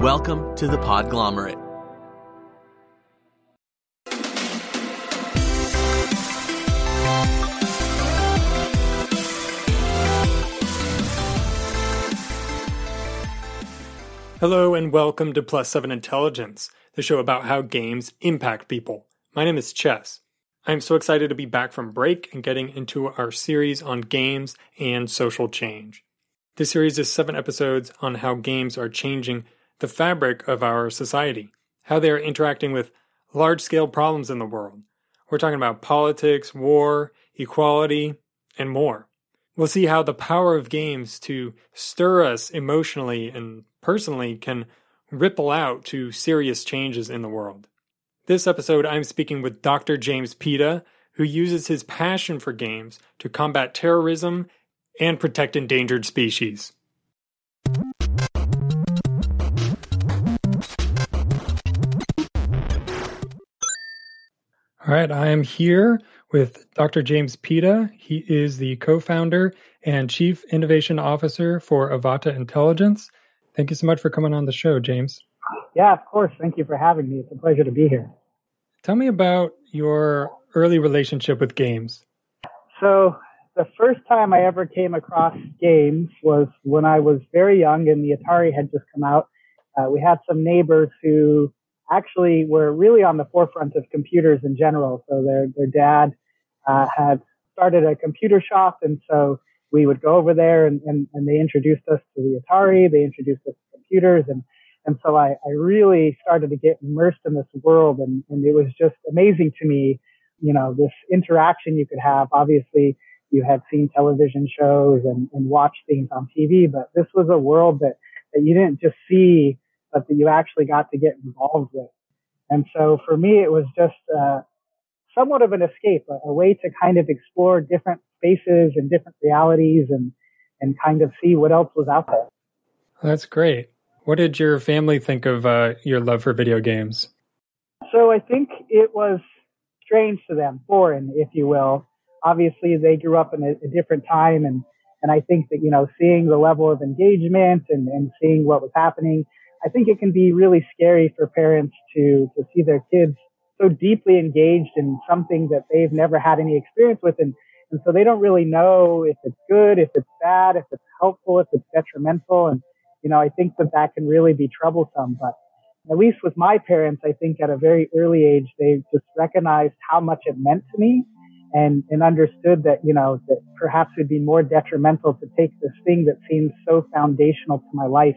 Welcome to the Podglomerate. Hello and welcome to Plus 7 Intelligence, the show about how games impact people. My name is Chess. I'm so excited to be back from break and getting into our series on games and social change. This series is seven episodes on how games are changing the fabric of our society, how they are interacting with large scale problems in the world. We're talking about politics, war, equality, and more. We'll see how the power of games to stir us emotionally and personally can ripple out to serious changes in the world. This episode, I'm speaking with Dr. James Pita, who uses his passion for games to combat terrorism and protect endangered species. All right, I am here with Dr. James Pita. He is the co founder and chief innovation officer for Avata Intelligence. Thank you so much for coming on the show, James. Yeah, of course. Thank you for having me. It's a pleasure to be here. Tell me about your early relationship with games. So, the first time I ever came across games was when I was very young and the Atari had just come out. Uh, we had some neighbors who actually were really on the forefront of computers in general. So their their dad uh, had started a computer shop, and so we would go over there and, and, and they introduced us to the Atari, they introduced us to computers and and so I, I really started to get immersed in this world and, and it was just amazing to me, you know, this interaction you could have. Obviously you had seen television shows and, and watched things on TV, but this was a world that, that you didn't just see, but that you actually got to get involved with. And so for me, it was just, uh, somewhat of an escape, a, a way to kind of explore different spaces and different realities and, and kind of see what else was out there. That's great. What did your family think of uh, your love for video games? So I think it was strange to them, foreign, if you will. Obviously, they grew up in a, a different time, and and I think that you know, seeing the level of engagement and and seeing what was happening, I think it can be really scary for parents to to see their kids so deeply engaged in something that they've never had any experience with, and and so they don't really know if it's good, if it's bad, if it's helpful, if it's detrimental. And, you know, I think that that can really be troublesome. But at least with my parents, I think at a very early age, they just recognized how much it meant to me and, and understood that, you know, that perhaps it would be more detrimental to take this thing that seems so foundational to my life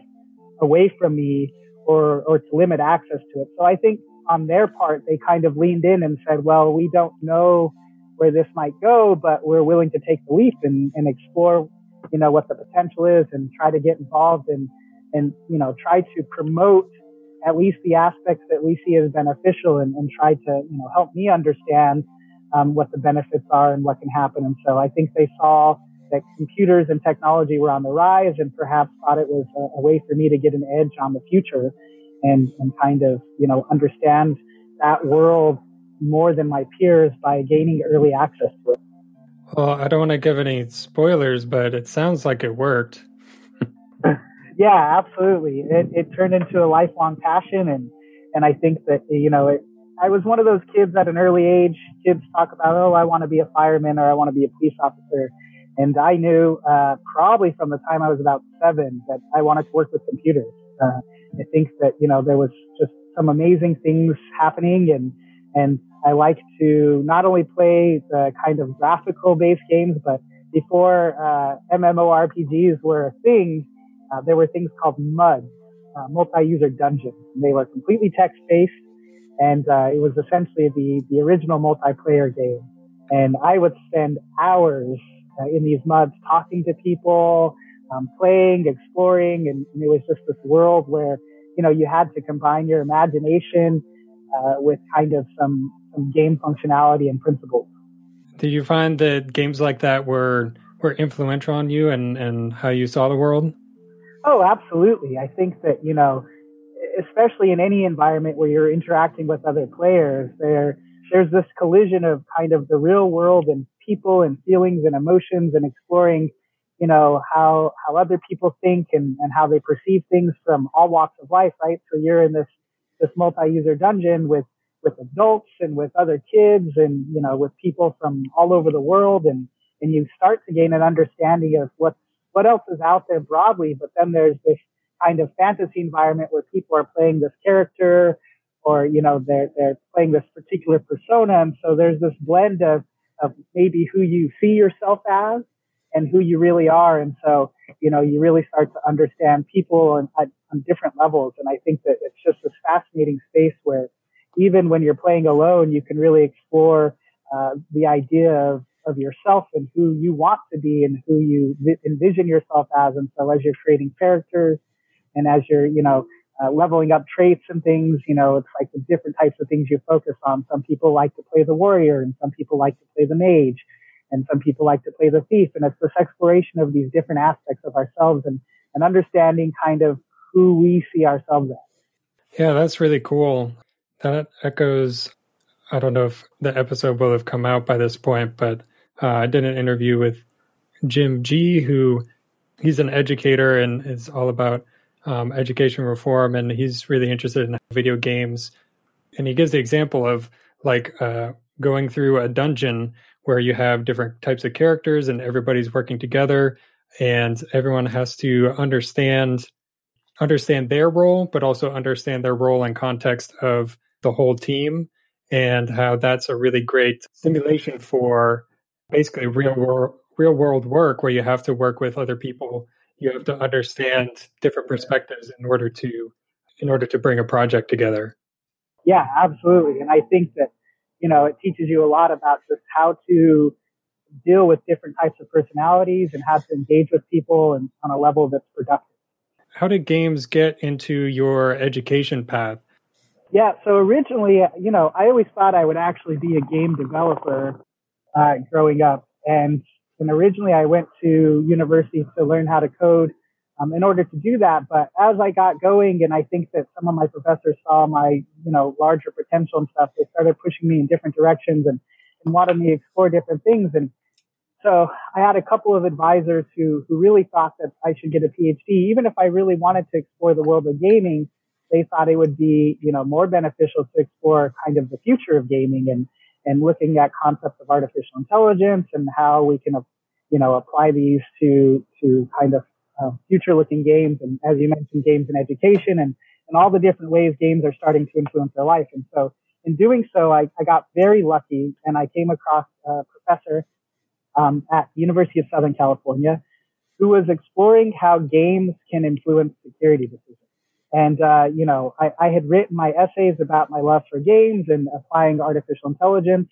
away from me or, or to limit access to it. So I think on their part, they kind of leaned in and said, well, we don't know where this might go, but we're willing to take the leap and, and explore, you know, what the potential is and try to get involved and, and, you know, try to promote at least the aspects that we see as beneficial and, and try to, you know, help me understand um, what the benefits are and what can happen. And so I think they saw that computers and technology were on the rise and perhaps thought it was a, a way for me to get an edge on the future and, and kind of, you know, understand that world more than my peers by gaining early access to it. Well, I don't want to give any spoilers, but it sounds like it worked. yeah, absolutely. It, it turned into a lifelong passion, and and I think that you know, it, I was one of those kids at an early age. Kids talk about, oh, I want to be a fireman or I want to be a police officer, and I knew uh, probably from the time I was about seven that I wanted to work with computers. Uh, I think that you know there was just some amazing things happening, and and I like to not only play the kind of graphical based games, but before uh, MMORPGs were a thing, uh, there were things called MUDs, uh, multi-user dungeons. They were completely text-based, and uh, it was essentially the the original multiplayer game. And I would spend hours uh, in these MUDs talking to people, um, playing, exploring, and, and, it was just this world where you know you had to combine your imagination uh, with kind of some some game functionality and principles. Did you find that games like that were were influential on you and and how you saw the world? Oh, absolutely. I think that you know, especially in any environment where you're interacting with other players, there there's this collision of kind of the real world and people and feelings and emotions and exploring you know, how, how other people think and, and how they perceive things from all walks of life, right? So you're in this, this multi-user dungeon with, with adults and with other kids and, you know, with people from all over the world and, and you start to gain an understanding of what, what else is out there broadly. But then there's this kind of fantasy environment where people are playing this character or, you know, they're, they're playing this particular persona. And so there's this blend of, of maybe who you see yourself as and who you really are. And so, you know, you really start to understand people on, on different levels. And I think that it's just this fascinating space where even when you're playing alone, you can really explore uh, the idea of, of yourself and who you want to be and who you envision yourself as. And so as you're creating characters and as you're, you know, uh, leveling up traits and things, you know, it's like the different types of things you focus on. Some people like to play the warrior and some people like to play the mage and some people like to play the thief. And it's this exploration of these different aspects of ourselves and, and understanding kind of who we see ourselves as. Yeah, that's really cool. That echoes, I don't know if the episode will have come out by this point, but uh, I did an interview with Jim Gee, who he's an educator and is all about um, education reform, and he's really interested in video games. And he gives the example of like uh, going through a dungeon where you have different types of characters and everybody's working together, and everyone has to understand understand their role, but also understand their role in context of the whole team, and how that's a really great simulation for basically real world real world work where you have to work with other people you have to understand different perspectives in order to in order to bring a project together. Yeah absolutely. And i think that you know it teaches you a lot about just how to deal with different types of personalities and how to engage with people and on a level that's productive. How did games get into your education path? Yeah so originally you know i always thought i would actually be a game developer uh, growing up. And and originally I went to university to learn how to code um, in order to do that. But as I got going, and I think that some of my professors saw my, you know, larger potential and stuff, they started pushing me in different directions and, and wanted me to explore different things. And so I had a couple of advisors who, who really thought that I should get a PhD, even if I really wanted to explore the world of gaming. They thought it would be, you know, more beneficial to explore kind of the future of gaming and and looking at concepts of artificial intelligence and how we can, you know, apply these to, to kind of uh, future looking games. And as you mentioned, games in education and, and all the different ways games are starting to influence our life. And so in doing so, I, I got very lucky and I came across a professor um, at the University of Southern California who was exploring how games can influence security decisions. And, uh, you know, I, I had written my essays about my love for games and applying artificial intelligence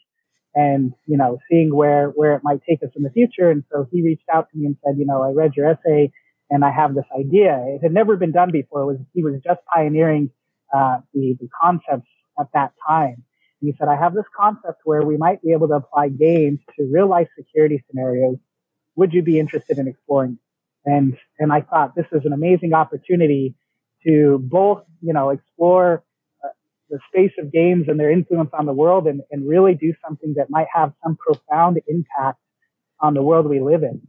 and, you know, seeing where, where it might take us in the future. And so he reached out to me and said, you know, I read your essay and I have this idea. It had never been done before. It was, he was just pioneering, uh, the, the concepts at that time. And he said, I have this concept where we might be able to apply games to real life security scenarios. Would you be interested in exploring? And, and I thought this is an amazing opportunity to both, you know, explore uh, the space of games and their influence on the world and, and really do something that might have some profound impact on the world we live in.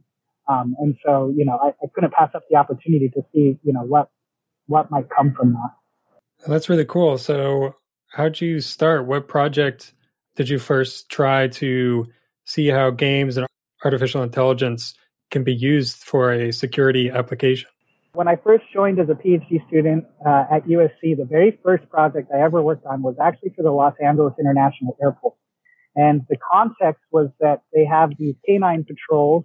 Um, and so, you know, I, I, couldn't pass up the opportunity to see, you know, what, what might come from that. That's really cool. So how'd you start? What project did you first try to see how games and artificial intelligence can be used for a security application? When I first joined as a PhD student uh, at USC, the very first project I ever worked on was actually for the Los Angeles International Airport. And the context was that they have these canine patrols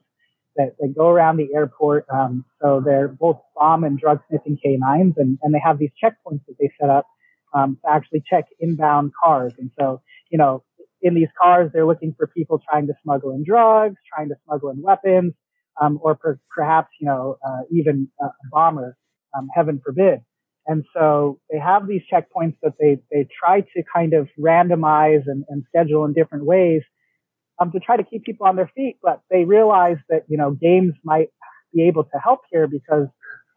that, go around the airport. Um, so they're both bomb and drug sniffing canines, and, and they have these checkpoints that they set up um, to actually check inbound cars. And so, you know, in these cars, they're looking for people trying to smuggle in drugs, trying to smuggle in weapons, um, or per, perhaps, you know, uh, even a bomber, um, heaven forbid. And so they have these checkpoints that they, they try to kind of randomize and, and schedule in different ways um, to try to keep people on their feet. But they realize that, you know, games might be able to help here because,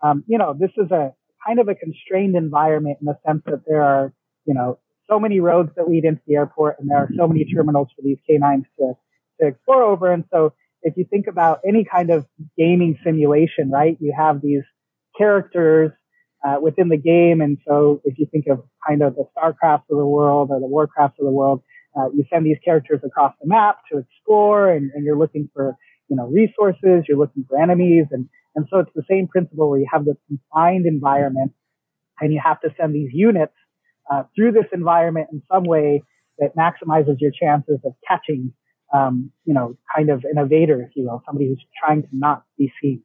um, you know, this is a kind of a constrained environment in the sense that there are, you know, so many roads that lead into the airport and there are so many terminals for these canines to, to explore over. And so if you think about any kind of gaming simulation, right, you have these characters uh, within the game. And so if you think of kind of the StarCrafts of the world or the Warcrafts of the world, uh, you send these characters across the map to explore and, and, you're looking for, you know, resources, you're looking for enemies. And, and so it's the same principle where you have this confined environment and you have to send these units uh, through this environment in some way that maximizes your chances of catching, um, you know, kind of innovator, if you will, somebody who's trying to not be seen.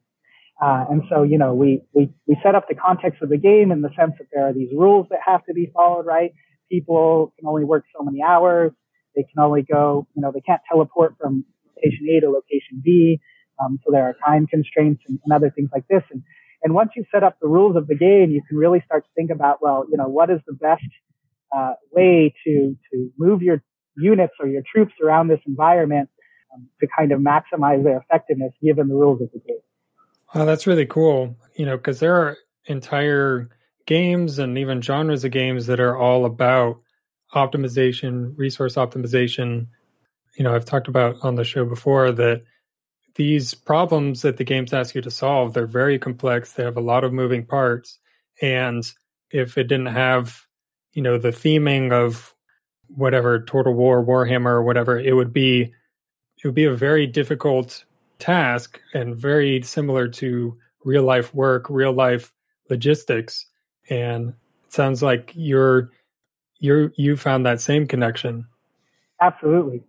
Uh, and so, you know, we, we, we set up the context of the game in the sense that there are these rules that have to be followed, right? People can only work so many hours. They can only go, you know, they can't teleport from location A to location B. Um, so there are time constraints and, and, other things like this. And, and once you set up the rules of the game, you can really start to think about, well, you know, what is the best uh, way to to move your units or your troops around this environment um, to kind of maximize their effectiveness given the rules of the game. Oh, that's really cool. You know, because there are entire games and even genres of games that are all about optimization, resource optimization. You know, I've talked about on the show before that these problems that the games ask you to solve, they're very complex. They have a lot of moving parts. And if it didn't have, you know, the theming of whatever Total War, Warhammer, or whatever, it would be it would be a very difficult task and very similar to real life work, real life logistics. And it sounds like you're you you found that same connection. Absolutely.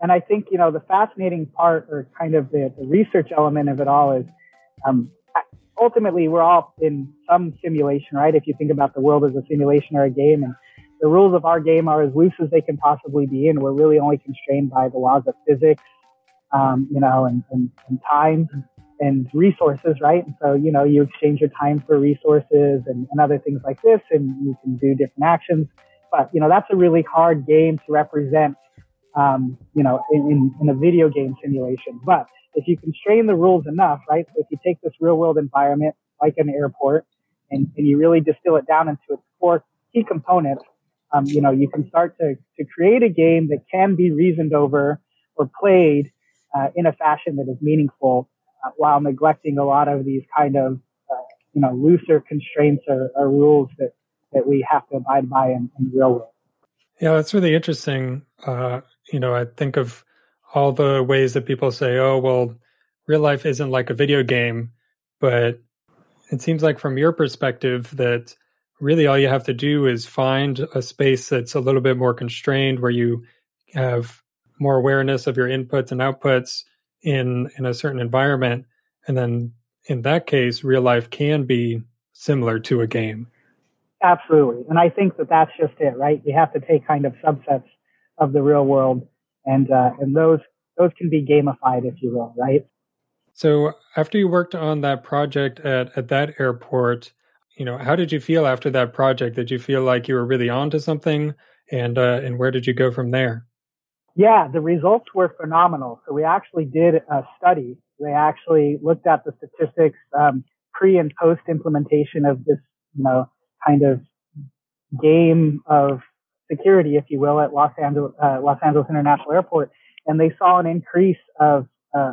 And I think, you know, the fascinating part or kind of the, the research element of it all is um, ultimately we're all in some simulation, right? If you think about the world as a simulation or a game and the rules of our game are as loose as they can possibly be. And we're really only constrained by the laws of physics um, you know, and, and, and time and resources, right? And so, you know, you exchange your time for resources and, and other things like this, and you can do different actions. But, you know, that's a really hard game to represent, um, you know, in, in, in a video game simulation. But if you constrain the rules enough, right? If you take this real world environment, like an airport, and, and you really distill it down into its four key components, um, you know, you can start to, to create a game that can be reasoned over or played uh, in a fashion that is meaningful uh, while neglecting a lot of these kind of uh, you know looser constraints or, or, rules that that we have to abide by in, in the real world. Yeah, that's really interesting. Uh, you know, I think of all the ways that people say, "Oh, well, real life isn't like a video game," but it seems like from your perspective that really all you have to do is find a space that's a little bit more constrained where you have more awareness of your inputs and outputs in in a certain environment. And then in that case real life can be similar to a game. Absolutely. And i think that that's just it right? You have to take kind of subsets of the real world and uh, and those those can be gamified if you will right? So after you worked on that project at at that airport you know how did you feel after that project did you feel like you were really on to something and uh, and where did you go from there yeah, the results were phenomenal. So we actually did a study. They actually looked at the statistics um, pre and post implementation of this, you know, kind of game of security, if you will, at Los Angeles, uh, Los Angeles International Airport, and they saw an increase of uh,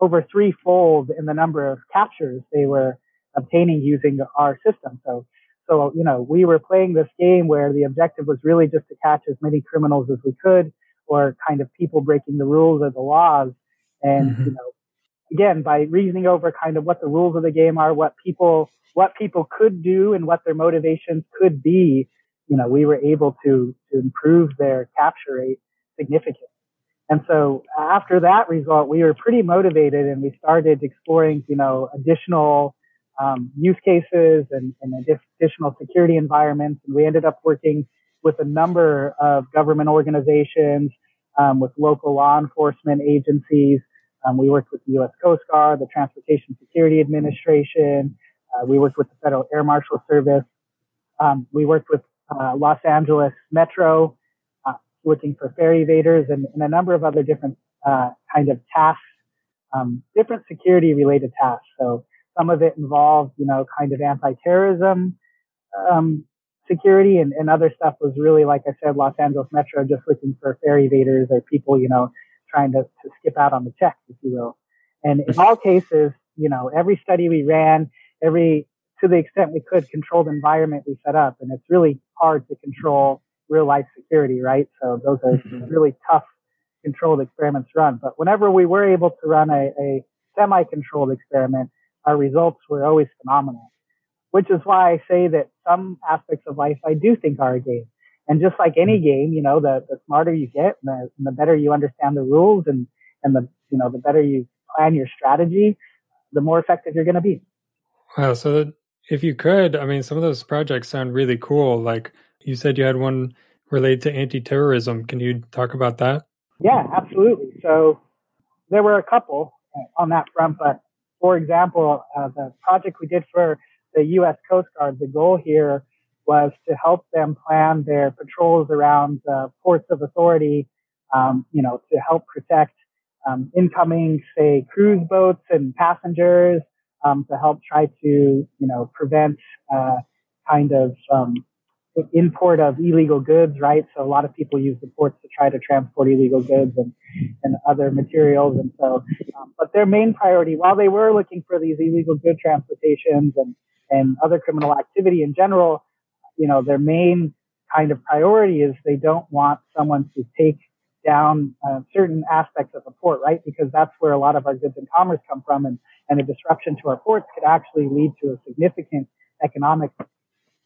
over threefold in the number of captures they were obtaining using our system. So, so you know, we were playing this game where the objective was really just to catch as many criminals as we could or kind of people breaking the rules or the laws. And, mm-hmm. you know, again, by reasoning over kind of what the rules of the game are, what people, what people could do and what their motivations could be, you know, we were able to, to improve their capture rate significantly. And so after that result, we were pretty motivated and we started exploring, you know, additional um, use cases and, and additional security environments. And we ended up working with a number of government organizations, um, with local law enforcement agencies. Um, we worked with the U.S. Coast Guard, the Transportation Security Administration. Uh, we worked with the Federal Air Marshal Service. Um, we worked with uh, Los Angeles Metro, uh, looking for ferry evaders and, and, a number of other different uh, kind of tasks, um, different security related tasks. So some of it involved, you know, kind of anti-terrorism um, security and, and other stuff was really, like I said, Los Angeles Metro just looking for ferry evaders or people, you know, trying to, to skip out on the check, if you will. And in all cases, you know, every study we ran, every, to the extent we could, controlled environment we set up. And it's really hard to control real life security, right? So those are mm-hmm. really tough controlled experiments run. But whenever we were able to run a, a semi-controlled experiment, our results were always phenomenal. Which is why I say that some aspects of life I do think are a game. And just like any mm-hmm. game, you know, the, the smarter you get and the, and the better you understand the rules and, and the, you know, the better you plan your strategy, the more effective you're going to be. Wow. So that if you could, I mean, some of those projects sound really cool. Like you said, you had one related to anti-terrorism. Can you talk about that? Yeah, absolutely. So there were a couple on that front, but for example, uh, the project we did for the U.S. Coast Guard, the goal here was to help them plan their patrols around uh, ports of authority, um, you know, to help protect um, incoming, say, cruise boats and passengers, um, to help try to, you know, prevent uh, kind of um, import of illegal goods, right? So a lot of people use the ports to try to transport illegal goods and, and other materials. And so, um, but their main priority, while they were looking for these illegal good transportations and, and other criminal activity in general, you know, their main kind of priority is they don't want someone to take down uh, certain aspects of the port, right? Because that's where a lot of our goods and commerce come from, and, and a disruption to our ports could actually lead to a significant economic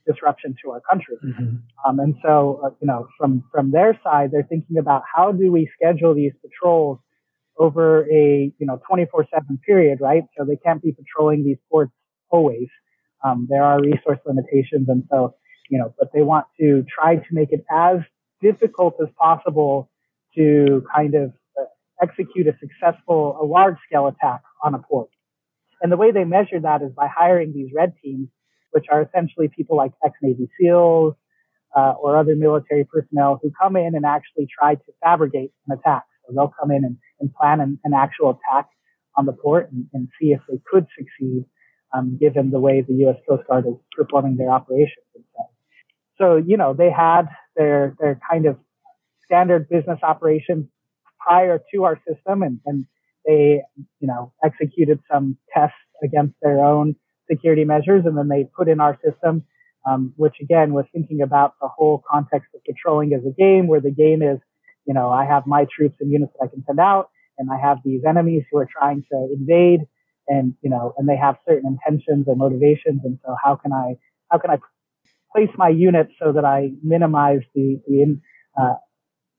disruption to our country. Mm-hmm. Um, and so, uh, you know, from from their side, they're thinking about how do we schedule these patrols over a you know 24/7 period, right? So they can't be patrolling these ports always. Um, there are resource limitations, and so you know, but they want to try to make it as difficult as possible to kind of uh, execute a successful, a large scale attack on a port. And the way they measure that is by hiring these red teams which are essentially people like ex-Navy SEALs uh, or other military personnel who come in and actually try to fabricate an attack. So they'll come in and, and plan an, an, actual attack on the port and, and see if they could succeed, um, given the way the U.S. Coast Guard is performing their operations. So, you know, they had their their kind of standard business operations prior to our system, and, and they, you know, executed some tests against their own security measures, and then they put in our system, um, which again was thinking about the whole context of patrolling as a game, where the game is, you know, I have my troops and units that I can send out, and I have these enemies who are trying to invade, and you know, and they have certain intentions and motivations, and so how can I, how can I place my units so that I minimize the, the uh,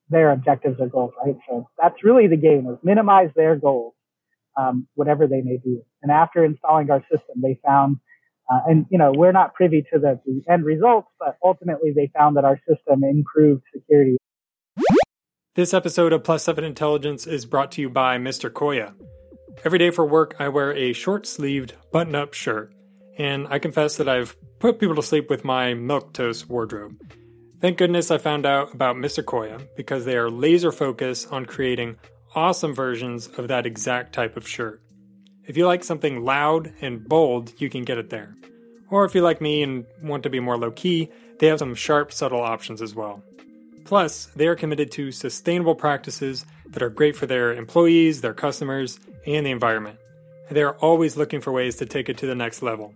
their objectives or goals, right? So that's really the game is minimize their goals um, whatever they may be. And after installing our system, they found, uh, and you know, we're not privy to the, the end results, but ultimately they found that our system improved security. This episode of Plus 7 Intelligence is brought to you by Mr. Koya. Every day for work, I wear a short sleeved, button up shirt, and I confess that I've put people to sleep with my milk toast wardrobe. Thank goodness I found out about Mr. Koya because they are laser focused on creating awesome versions of that exact type of shirt. If you like something loud and bold, you can get it there. Or if you like me and want to be more low key, they have some sharp, subtle options as well. Plus, they are committed to sustainable practices that are great for their employees, their customers, and the environment. they are always looking for ways to take it to the next level.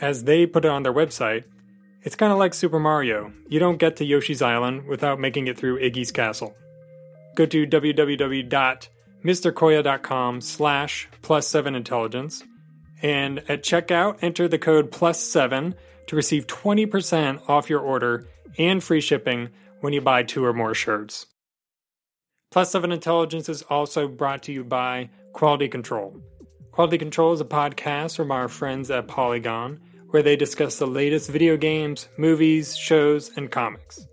As they put it on their website, it's kind of like Super Mario. You don't get to Yoshi's Island without making it through Iggy's Castle go to www.mrkoya.com slash plus seven intelligence. And at checkout, enter the code plus seven to receive 20% off your order and free shipping when you buy two or more shirts. Plus seven intelligence is also brought to you by Quality Control. Quality Control is a podcast from our friends at Polygon where they discuss the latest video games, movies, shows, and comics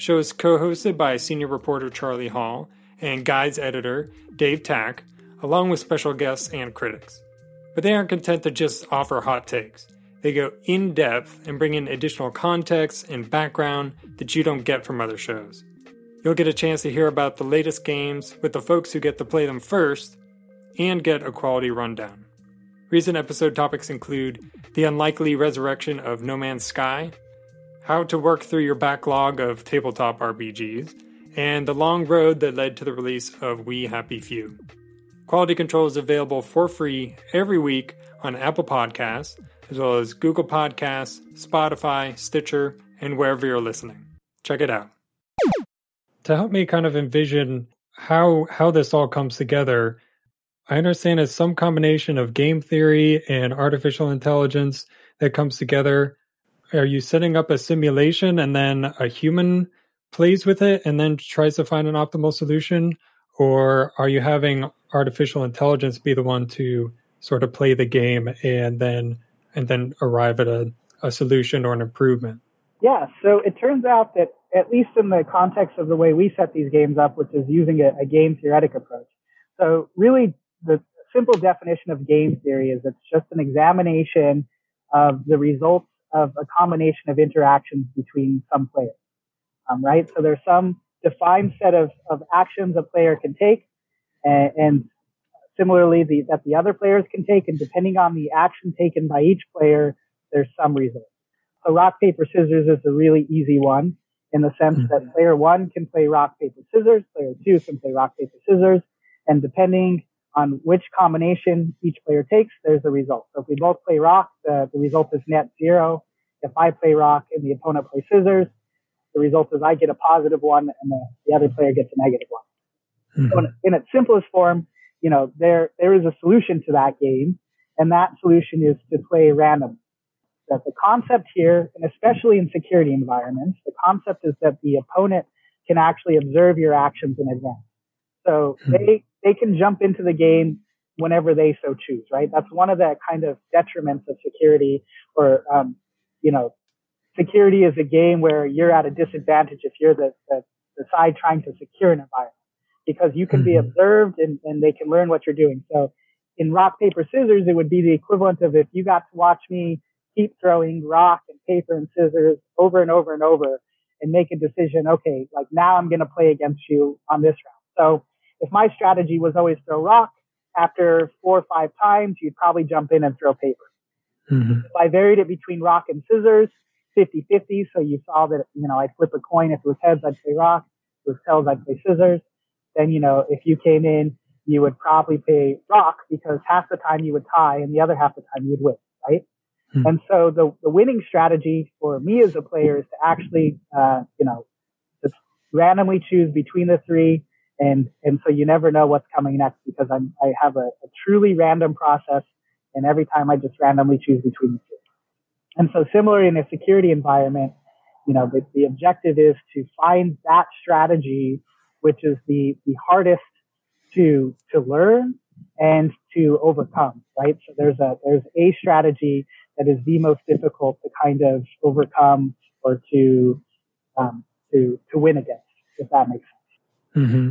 show is co hosted by senior reporter Charlie Hall and guides editor Dave Tach, along with special guests and critics. But they aren't content to just offer hot takes. They go in depth and bring in additional context and background that you don't get from other shows. You'll get a chance to hear about the latest games with the folks who get to play them first and get a quality rundown. Recent episode topics include the unlikely resurrection of No Man's Sky, how to work through your backlog of tabletop RPGs, and the long road that led to the release of We Happy Few. Quality Control is available for free every week on Apple Podcasts, as well as Google Podcasts, Spotify, Stitcher, and wherever you're listening. Check it out. To help me kind of envision how how this all comes together, I understand it's some combination of game theory and artificial intelligence that comes together. Are you setting up a simulation and then a human plays with it and then tries to find an optimal solution? Or are you having artificial intelligence be the one to sort of play the game and then and then arrive at a, a solution or an improvement? Yeah, so it turns out that at least in the context of the way we set these games up, which is using a, a game theoretic approach. So really the simple definition of game theory is it's just an examination of the results of a combination of interactions between some players. Um, right? So there's some defined set of, of actions a player can take and, and similarly the, that the other players can take and depending on the action taken by each player, there's some result. So rock, paper, scissors is a really easy one in the sense mm-hmm. that player one can play rock, paper, scissors, player two can play rock, paper, scissors, and depending on which combination each player takes, there's a result. So if we both play rock, the, the result is net zero. If I play rock and the opponent plays scissors, the result is I get a positive one and the, the other player gets a negative one. Mm-hmm. So in, in its simplest form, you know, there, there is a solution to that game, and that solution is to play random. That the concept here, and especially in security environments, the concept is that the opponent can actually observe your actions in advance. So mm-hmm. they, they can jump into the game whenever they so choose, right? That's one of the kind of detriments of security or, um, you know, security is a game where you're at a disadvantage if you're the, the, the side trying to secure an environment because you can be mm-hmm. observed and, and they can learn what you're doing. So in rock, paper, scissors, it would be the equivalent of if you got to watch me keep throwing rock and paper and scissors over and over and over and make a decision. Okay, like now I'm going to play against you on this round. So if my strategy was always throw rock, after four or five times, you'd probably jump in and throw paper. Mm-hmm. If I varied it between rock and scissors, 50 50. So you saw that, you know, I'd flip a coin. If it was heads, I'd play rock. If it was tails, I'd play scissors. Then, you know, if you came in, you would probably play rock because half the time you would tie and the other half the time you'd win, right? Hmm. And so the, the winning strategy for me as a player is to actually, uh, you know, just randomly choose between the three. And, and so you never know what's coming next because I'm, I have a, a truly random process. And every time I just randomly choose between the two. And so similarly in a security environment, you know, the, the objective is to find that strategy, which is the, the hardest to, to learn and to overcome, right? So there's a, there's a strategy that is the most difficult to kind of overcome or to, um, to, to win against, if that makes sense. Mm-hmm.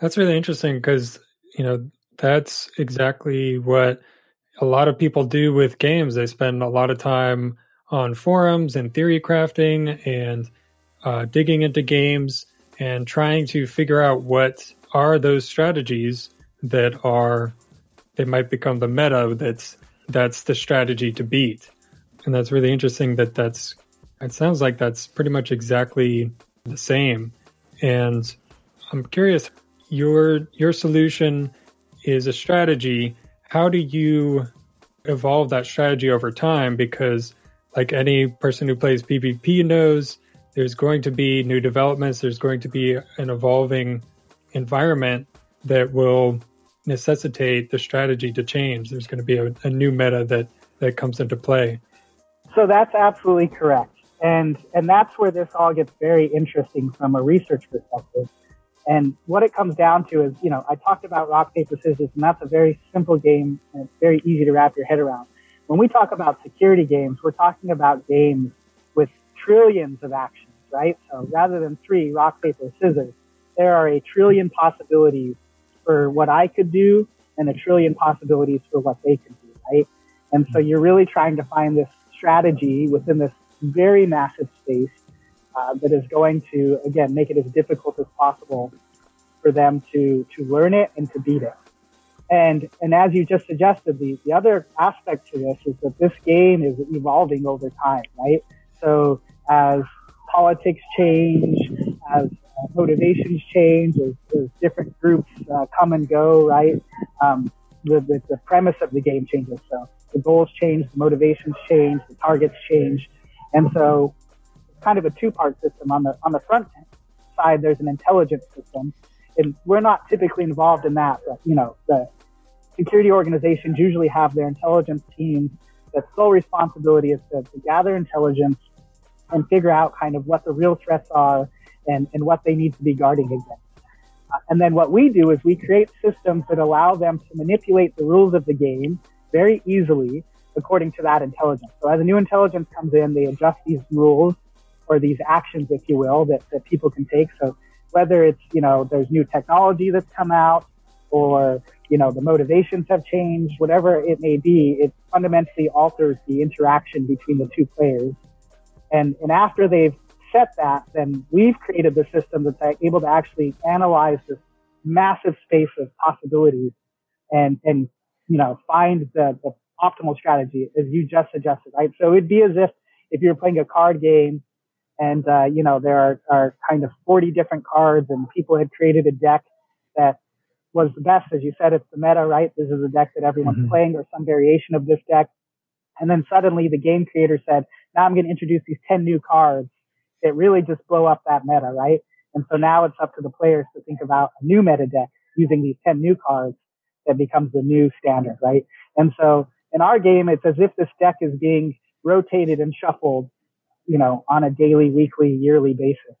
That's really interesting because, you know, that's exactly what a lot of people do with games. They spend a lot of time on forums and theory crafting and uh, digging into games and trying to figure out what are those strategies that are they might become the meta that's that's the strategy to beat and that's really interesting that that's it sounds like that's pretty much exactly the same and i'm curious your your solution is a strategy how do you evolve that strategy over time? Because, like any person who plays PvP knows, there's going to be new developments, there's going to be an evolving environment that will necessitate the strategy to change. There's going to be a, a new meta that, that comes into play. So that's absolutely correct. And, and that's where this all gets very interesting from a research perspective and what it comes down to is, you know, I talked about rock, paper, scissors, and that's a very simple game and it's very easy to wrap your head around. When we talk about security games, we're talking about games with trillions of actions, right? So rather than three, rock, paper, scissors, there are a trillion possibilities for what I could do and a trillion possibilities for what they could do, right? And so you're really trying to find this strategy within this very massive space uh, that is going to again make it as difficult as possible for them to to learn it and to beat it. And and as you just suggested, the the other aspect to this is that this game is evolving over time, right? So as politics change, as uh, motivations change as, as different groups uh, come and go, right? Um, the, the, the premise of the game changes. So the goals change, the motivations change, the targets change. And so kind of a two part system. On the, on the front side, there's an intelligence system. And we're not typically involved in that, but you know, the security organizations usually have their intelligence teams that sole responsibility is to, to gather intelligence and figure out kind of what the real threats are and, and what they need to be guarding against. Uh, and then what we do is we create systems that allow them to manipulate the rules of the game very easily according to that intelligence. So as a new intelligence comes in, they adjust these rules or these actions, if you will, that, that people can take. So whether it's, you know, there's new technology that's come out or, you know, the motivations have changed, whatever it may be, it fundamentally alters the interaction between the two players. And, and after they've set that, then we've created the system that's able to actually analyze this massive space of possibilities and, and, you know, find the, the optimal strategy as you just suggested, right? So it'd be as if, if you're playing a card game and, uh, you know, there are, are kind of 40 different cards and people had created a deck that was the best. As you said, it's the meta, right? This is a deck that everyone's mm-hmm. playing or some variation of this deck. And then suddenly the game creator said, now I'm going to introduce these 10 new cards that really just blow up that meta, right? And so now it's up to the players to think about a new meta deck using these 10 new cards that becomes the new standard, right? And so in our game, it's as if this deck is being rotated and shuffled, you know, on a daily, weekly, yearly basis.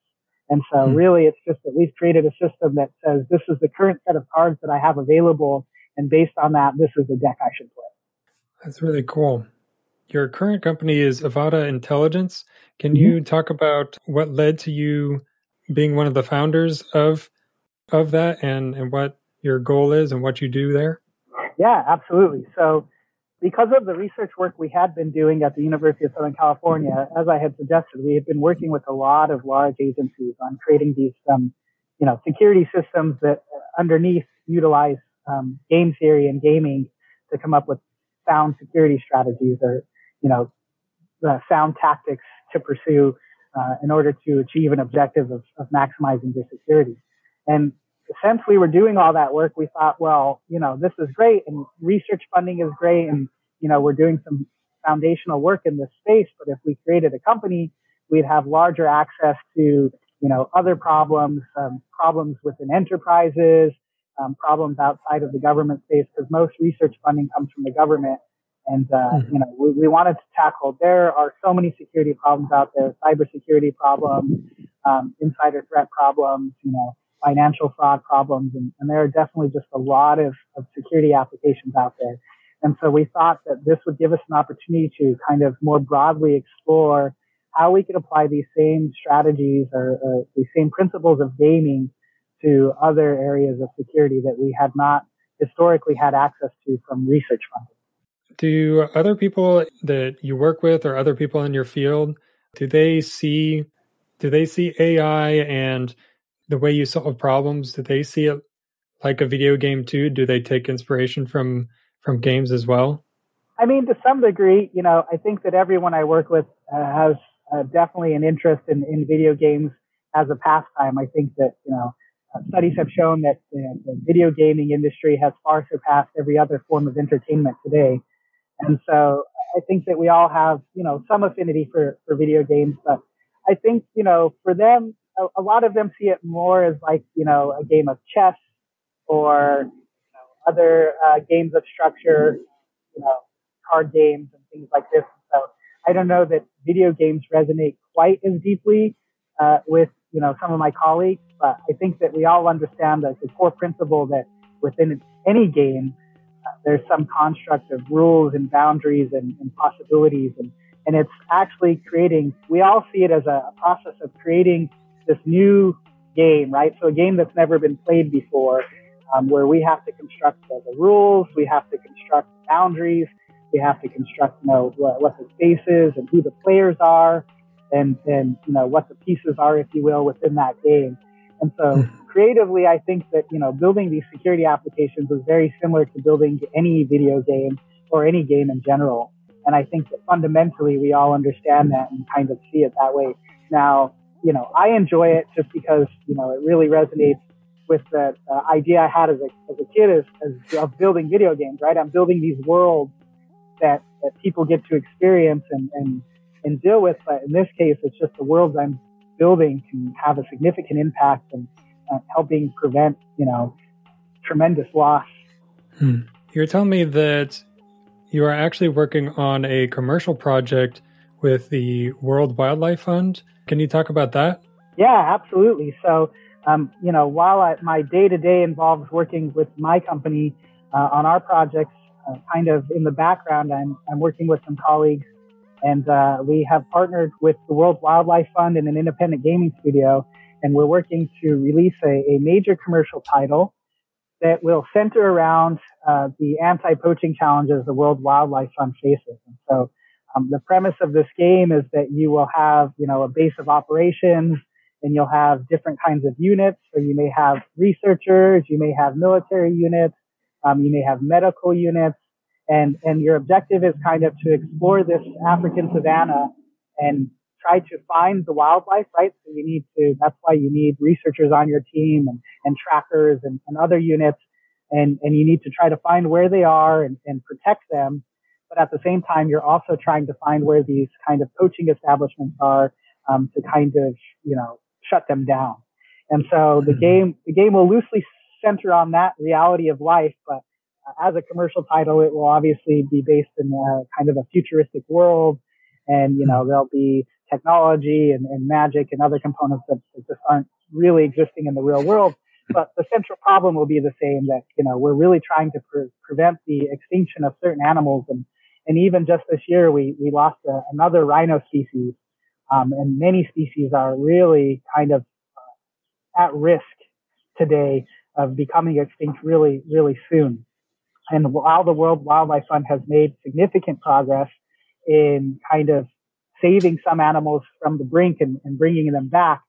And so hmm. really it's just that we've created a system that says this is the current set of cards that I have available. And based on that, this is the deck I should play. That's really cool. Your current company is Avata Intelligence. Can mm-hmm. you talk about what led to you being one of the founders of of that and, and what your goal is and what you do there? Yeah, absolutely. So because of the research work we had been doing at the University of Southern California, as I had suggested, we had been working with a lot of large agencies on creating these, um, you know, security systems that underneath utilize um, game theory and gaming to come up with sound security strategies or, you know, uh, sound tactics to pursue uh, in order to achieve an objective of, of maximizing their security. And since we were doing all that work, we thought, well, you know, this is great and research funding is great and, you know, we're doing some foundational work in this space. But if we created a company, we'd have larger access to, you know, other problems, um, problems within enterprises, um, problems outside of the government space, because most research funding comes from the government. And, uh, mm-hmm. you know, we, we, wanted to tackle, there are so many security problems out there, cybersecurity problems, um, insider threat problems, you know, financial fraud problems. And, and there are definitely just a lot of, of security applications out there. And so we thought that this would give us an opportunity to kind of more broadly explore how we could apply these same strategies or, or these same principles of gaming to other areas of security that we had not historically had access to from research funding. Do other people that you work with or other people in your field, do they see do they see AI and the way you solve problems? Do they see it like a video game too? Do they take inspiration from from games as well? I mean, to some degree, you know, I think that everyone I work with uh, has uh, definitely an interest in, in video games as a pastime. I think that, you know, uh, studies have shown that the video gaming industry has far surpassed every other form of entertainment today. And so I think that we all have, you know, some affinity for, for video games, but I think, you know, for them, a, a lot of them see it more as like, you know, a game of chess or you know, other uh, games of structure, you know, card games and things like this. So I don't know that video games resonate quite as deeply uh, with, you know, some of my colleagues, but I think that we all understand that the core principle that within any game, uh, there's some construct of rules and boundaries and, and possibilities and and it's actually creating we all see it as a process of creating this new game, right? So a game that's never been played before, um, where we have to construct the, the, rules, we have to construct boundaries, we have to construct, you know, what, what the space is and who the players are, and and you know what the pieces are, if you will, within that game. And so hmm. creatively, I think that you know building these security applications is very similar to building any video game or any game in general. And I think that fundamentally we all understand that and kind of see it that way. Now, you know, I enjoy it just because, you know, it really resonates with the uh, idea I had as a, as a kid as of building video games, right? I'm building these worlds that, that people get to experience and, and, and deal with. But in this case, it's just the worlds I'm building can have a significant impact and uh, helping prevent, you know, tremendous loss. Hmm. You're telling me that you are actually working on a commercial project with the World Wildlife Fund. Can you talk about that? Yeah, absolutely. So, um, you know, while I, my day to day involves working with my company uh, on our projects, uh, kind of in the background, I'm, I'm working with some colleagues and uh, we have partnered with the World Wildlife Fund and an independent gaming studio, and we're working to release a, a major commercial title that will center around uh, the anti-poaching challenges the World Wildlife Fund faces. And so um, the premise of this game is that you will have, you know, a base of operations and you'll have different kinds of units. So you may have researchers, you may have military units, um, you may have medical units, and, and your objective is kind of to explore this African savanna and try to find the wildlife, right? So you need to, that's why you need researchers on your team and, and trackers and, and other units. And, and you need to try to find where they are and, and protect them. But at the same time, you're also trying to find where these kind of poaching establishments are, um, to kind of, you know, shut them down. And so the hmm. game, the game will loosely center on that reality of life, but as a commercial title, it will obviously be based in a, kind of a futuristic world. And, you know, there'll be technology and, and magic and other components that, that, just aren't really existing in the real world. But the central problem will be the same that, you know, we're really trying to pre- prevent the extinction of certain animals. And, and even just this year, we, we lost a, another rhino species. Um, and many species are really kind of uh, at risk today of becoming extinct really, really soon. And while the World Wildlife Fund has made significant progress in kind of saving some animals from the brink and, and bringing them back,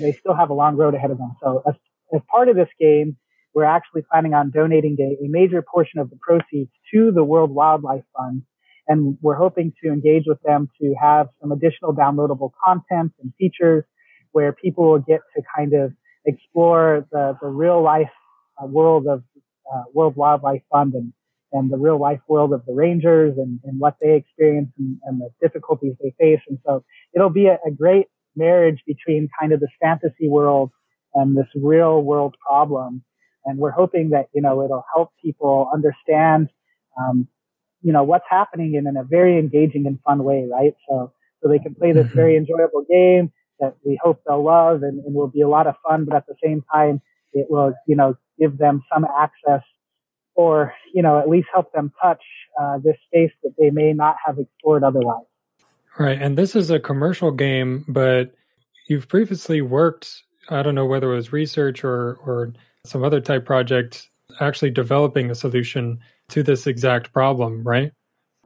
they still have a long road ahead of them. So as, as part of this game, we're actually planning on donating a, a major portion of the proceeds to the World Wildlife Fund. And we're hoping to engage with them to have some additional downloadable content and features where people will get to kind of explore the, the real life uh, world of uh, World Wildlife Fund and, and the real life world of the rangers and, and what they experience and, and, the difficulties they face. And so it'll be a, a, great marriage between kind of this fantasy world and this real world problem. And we're hoping that, you know, it'll help people understand, um, you know, what's happening in, in a very engaging and fun way, right? So, so they can play this mm-hmm. very enjoyable game that we hope they'll love and, and will be a lot of fun, but at the same time, it will, you know, give them some access or, you know, at least help them touch uh, this space that they may not have explored otherwise. Right. And this is a commercial game, but you've previously worked, I don't know whether it was research or, or some other type project, actually developing a solution to this exact problem, right?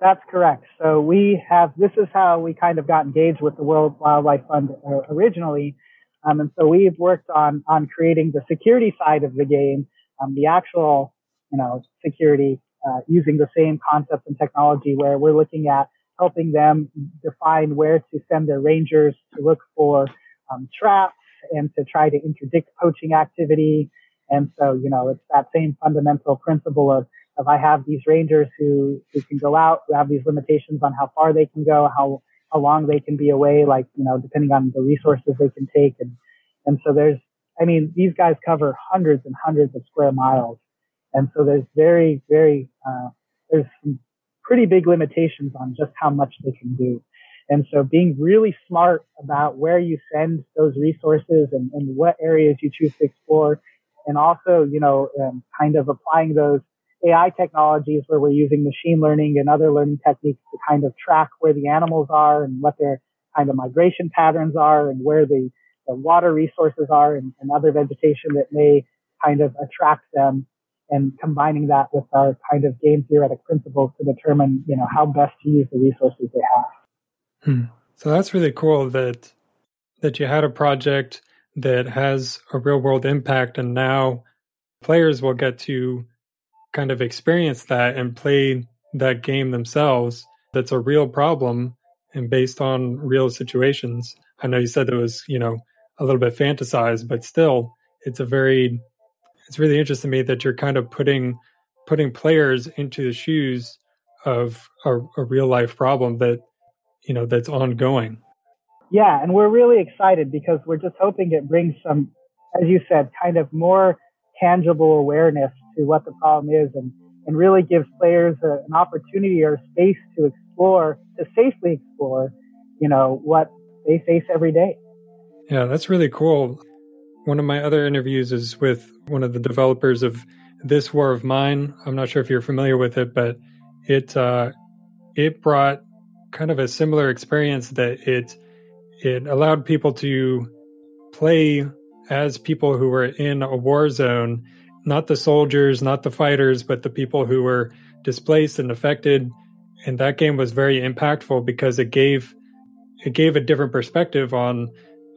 That's correct. So we have, this is how we kind of got engaged with the World Wildlife Fund uh, originally. Um, and so we've worked on, on creating the security side of the game, um, the actual, you know, security, uh, using the same concepts and technology where we're looking at helping them define where to send their rangers to look for um, traps and to try to interdict poaching activity. And so, you know, it's that same fundamental principle of, of I have these rangers who, who can go out, who have these limitations on how far they can go, how how long they can be away, like, you know, depending on the resources they can take. And, and so there's, I mean, these guys cover hundreds and hundreds of square miles. And so there's very, very, uh, there's some pretty big limitations on just how much they can do. And so being really smart about where you send those resources and, and what areas you choose to explore. And also, you know, um, kind of applying those AI technologies where we're using machine learning and other learning techniques to kind of track where the animals are and what their kind of migration patterns are and where the, the water resources are and, and other vegetation that may kind of attract them and combining that with our kind of game theoretic principles to determine, you know, how best to use the resources they have. Hmm. So that's really cool that that you had a project that has a real world impact and now players will get to kind of experience that and play that game themselves that's a real problem and based on real situations. I know you said it was, you know, a little bit fantasized, but still, it's a very, it's really interesting to me that you're kind of putting putting players into the shoes of a, a real life problem that you know that's ongoing. Yeah, and we're really excited because we're just hoping it brings some, as you said, kind of more tangible awareness to what the problem is and, and really gives players a, an opportunity or space to explore, to safely explore, you know, what they face every day. Yeah, that's really cool. One of my other interviews is with one of the developers of This War of Mine. I'm not sure if you're familiar with it, but it uh, it brought kind of a similar experience that it it allowed people to play as people who were in a war zone, not the soldiers, not the fighters, but the people who were displaced and affected. And that game was very impactful because it gave it gave a different perspective on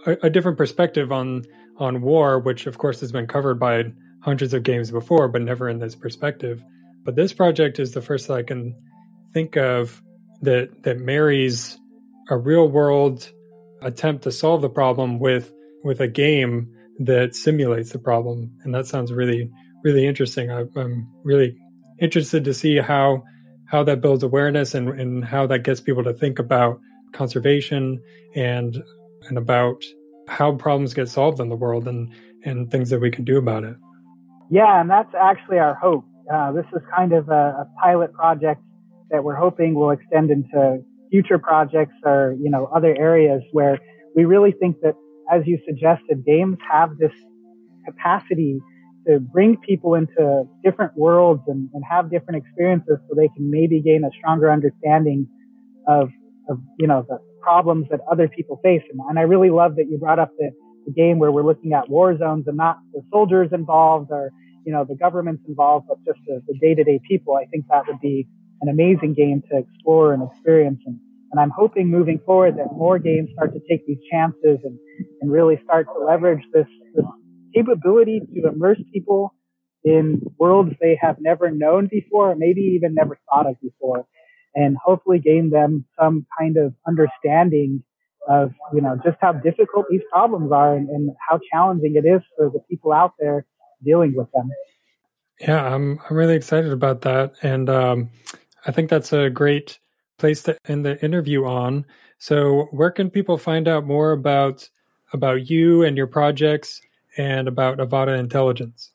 a, a different perspective on on war, which of course has been covered by hundreds of games before, but never in this perspective. But this project is the first that I can think of that that marries a real world attempt to solve the problem with with a game that simulates the problem, and that sounds really really interesting. I, am really interested to see how how that builds awareness and, and how that gets people to think about conservation and and about how problems get solved in the world and and things that we can do about it. Yeah, and that's actually our hope. Uh, this is kind of a, a pilot project that we're hoping will extend into future projects or you know other areas where we really think that, as you suggested, games have this capacity to bring people into different worlds and, and have different experiences so they can maybe gain a stronger understanding of, of you know, the problems that other people face. And, and I really love that you brought up the, the game where we're looking at war zones and not the soldiers involved or, you know, the governments involved, but just the, the day-to-day people. I think that would be an amazing game to explore and experience. And, and I'm hoping moving forward that more games start to take these chances and, and really start to leverage this, this capability to immerse people in worlds they have never known before, or maybe even never thought of before, and hopefully gain them some kind of understanding of, you know, just how difficult these problems are and, and how challenging it is for the people out there dealing with them. Yeah, I'm I'm really excited about that, and um, I think that's a great place to end the interview on. So, where can people find out more about about you and your projects and about Avata Intelligence?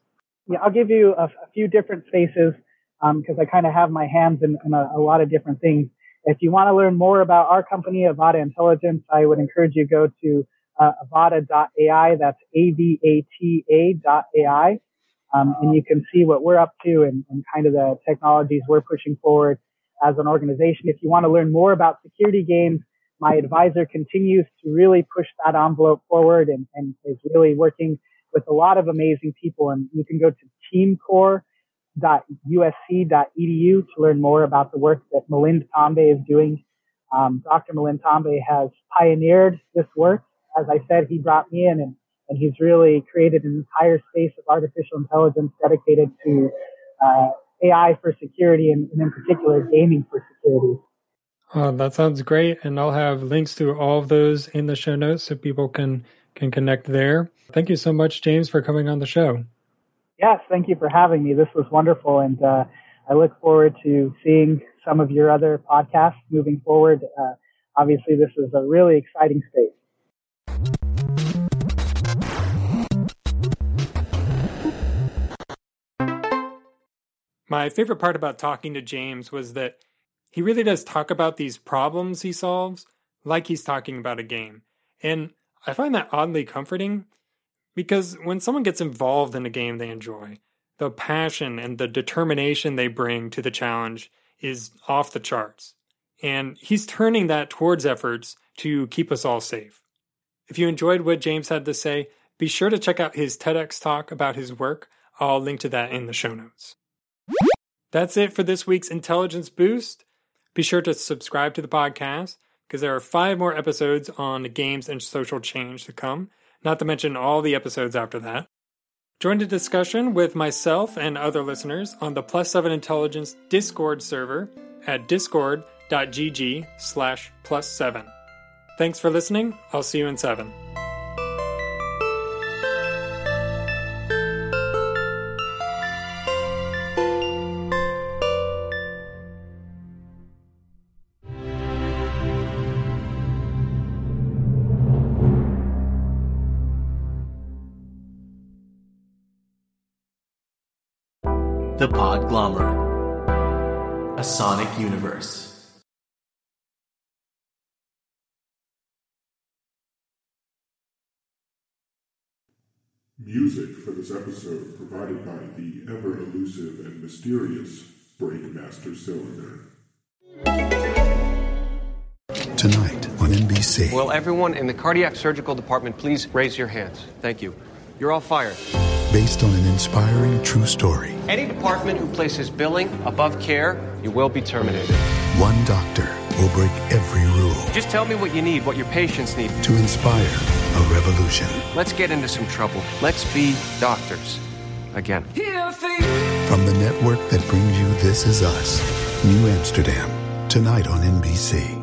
Yeah, I'll give you a, a few different spaces because um, I kind of have my hands in, in a, a, lot of different things. If you want to learn more about our company, Avata Intelligence, I would encourage you to go to uh, avata.ai. That's A-V-A-T-A dot A-I. Um, and you can see what we're up to and, and kind of the technologies we're pushing forward as an organization. If you want to learn more about security games, my advisor continues to really push that envelope forward and, and is really working with a lot of amazing people. And you can go to teamcore.usc.edu to learn more about the work that Milind Tambe is doing. Um, Dr. Milind Tambe has pioneered this work. As I said, he brought me in and, and he's really created an entire space of artificial intelligence dedicated to uh, AI for security and, and in particular gaming for security. Uh, that sounds great, and I'll have links to all of those in the show notes so people can can connect there. Thank you so much, James, for coming on the show. Yes, thank you for having me. This was wonderful, and uh, I look forward to seeing some of your other podcasts moving forward. Uh, obviously, this is a really exciting space. My favorite part about talking to James was that he really does talk about these problems he solves like he's talking about a game. And I find that oddly comforting because when someone gets involved in a game they enjoy, the passion and the determination they bring to the challenge is off the charts. And he's turning that towards efforts to keep us all safe. If you enjoyed what James had to say, be sure to check out his TEDx talk about his work. I'll link to that in the show notes. That's it for this week's Intelligence Boost. Be sure to subscribe to the podcast because there are five more episodes on games and social change to come, not to mention all the episodes after that. Join the discussion with myself and other listeners on the Plus 7 Intelligence Discord server at discord.gg slash plus 7. Thanks for listening. I'll see you in 7. Music for this episode provided by the ever elusive and mysterious Breakmaster Cylinder. Tonight on NBC. Will everyone in the cardiac surgical department please raise your hands? Thank you. You're all fired. Based on an inspiring true story. Any department who places billing above care, you will be terminated. One doctor will break every rule Just tell me what you need, what your patients need. to inspire a revolution. Let's get into some trouble. Let's be doctors. Again. From the network that brings you This Is Us, New Amsterdam. Tonight on NBC.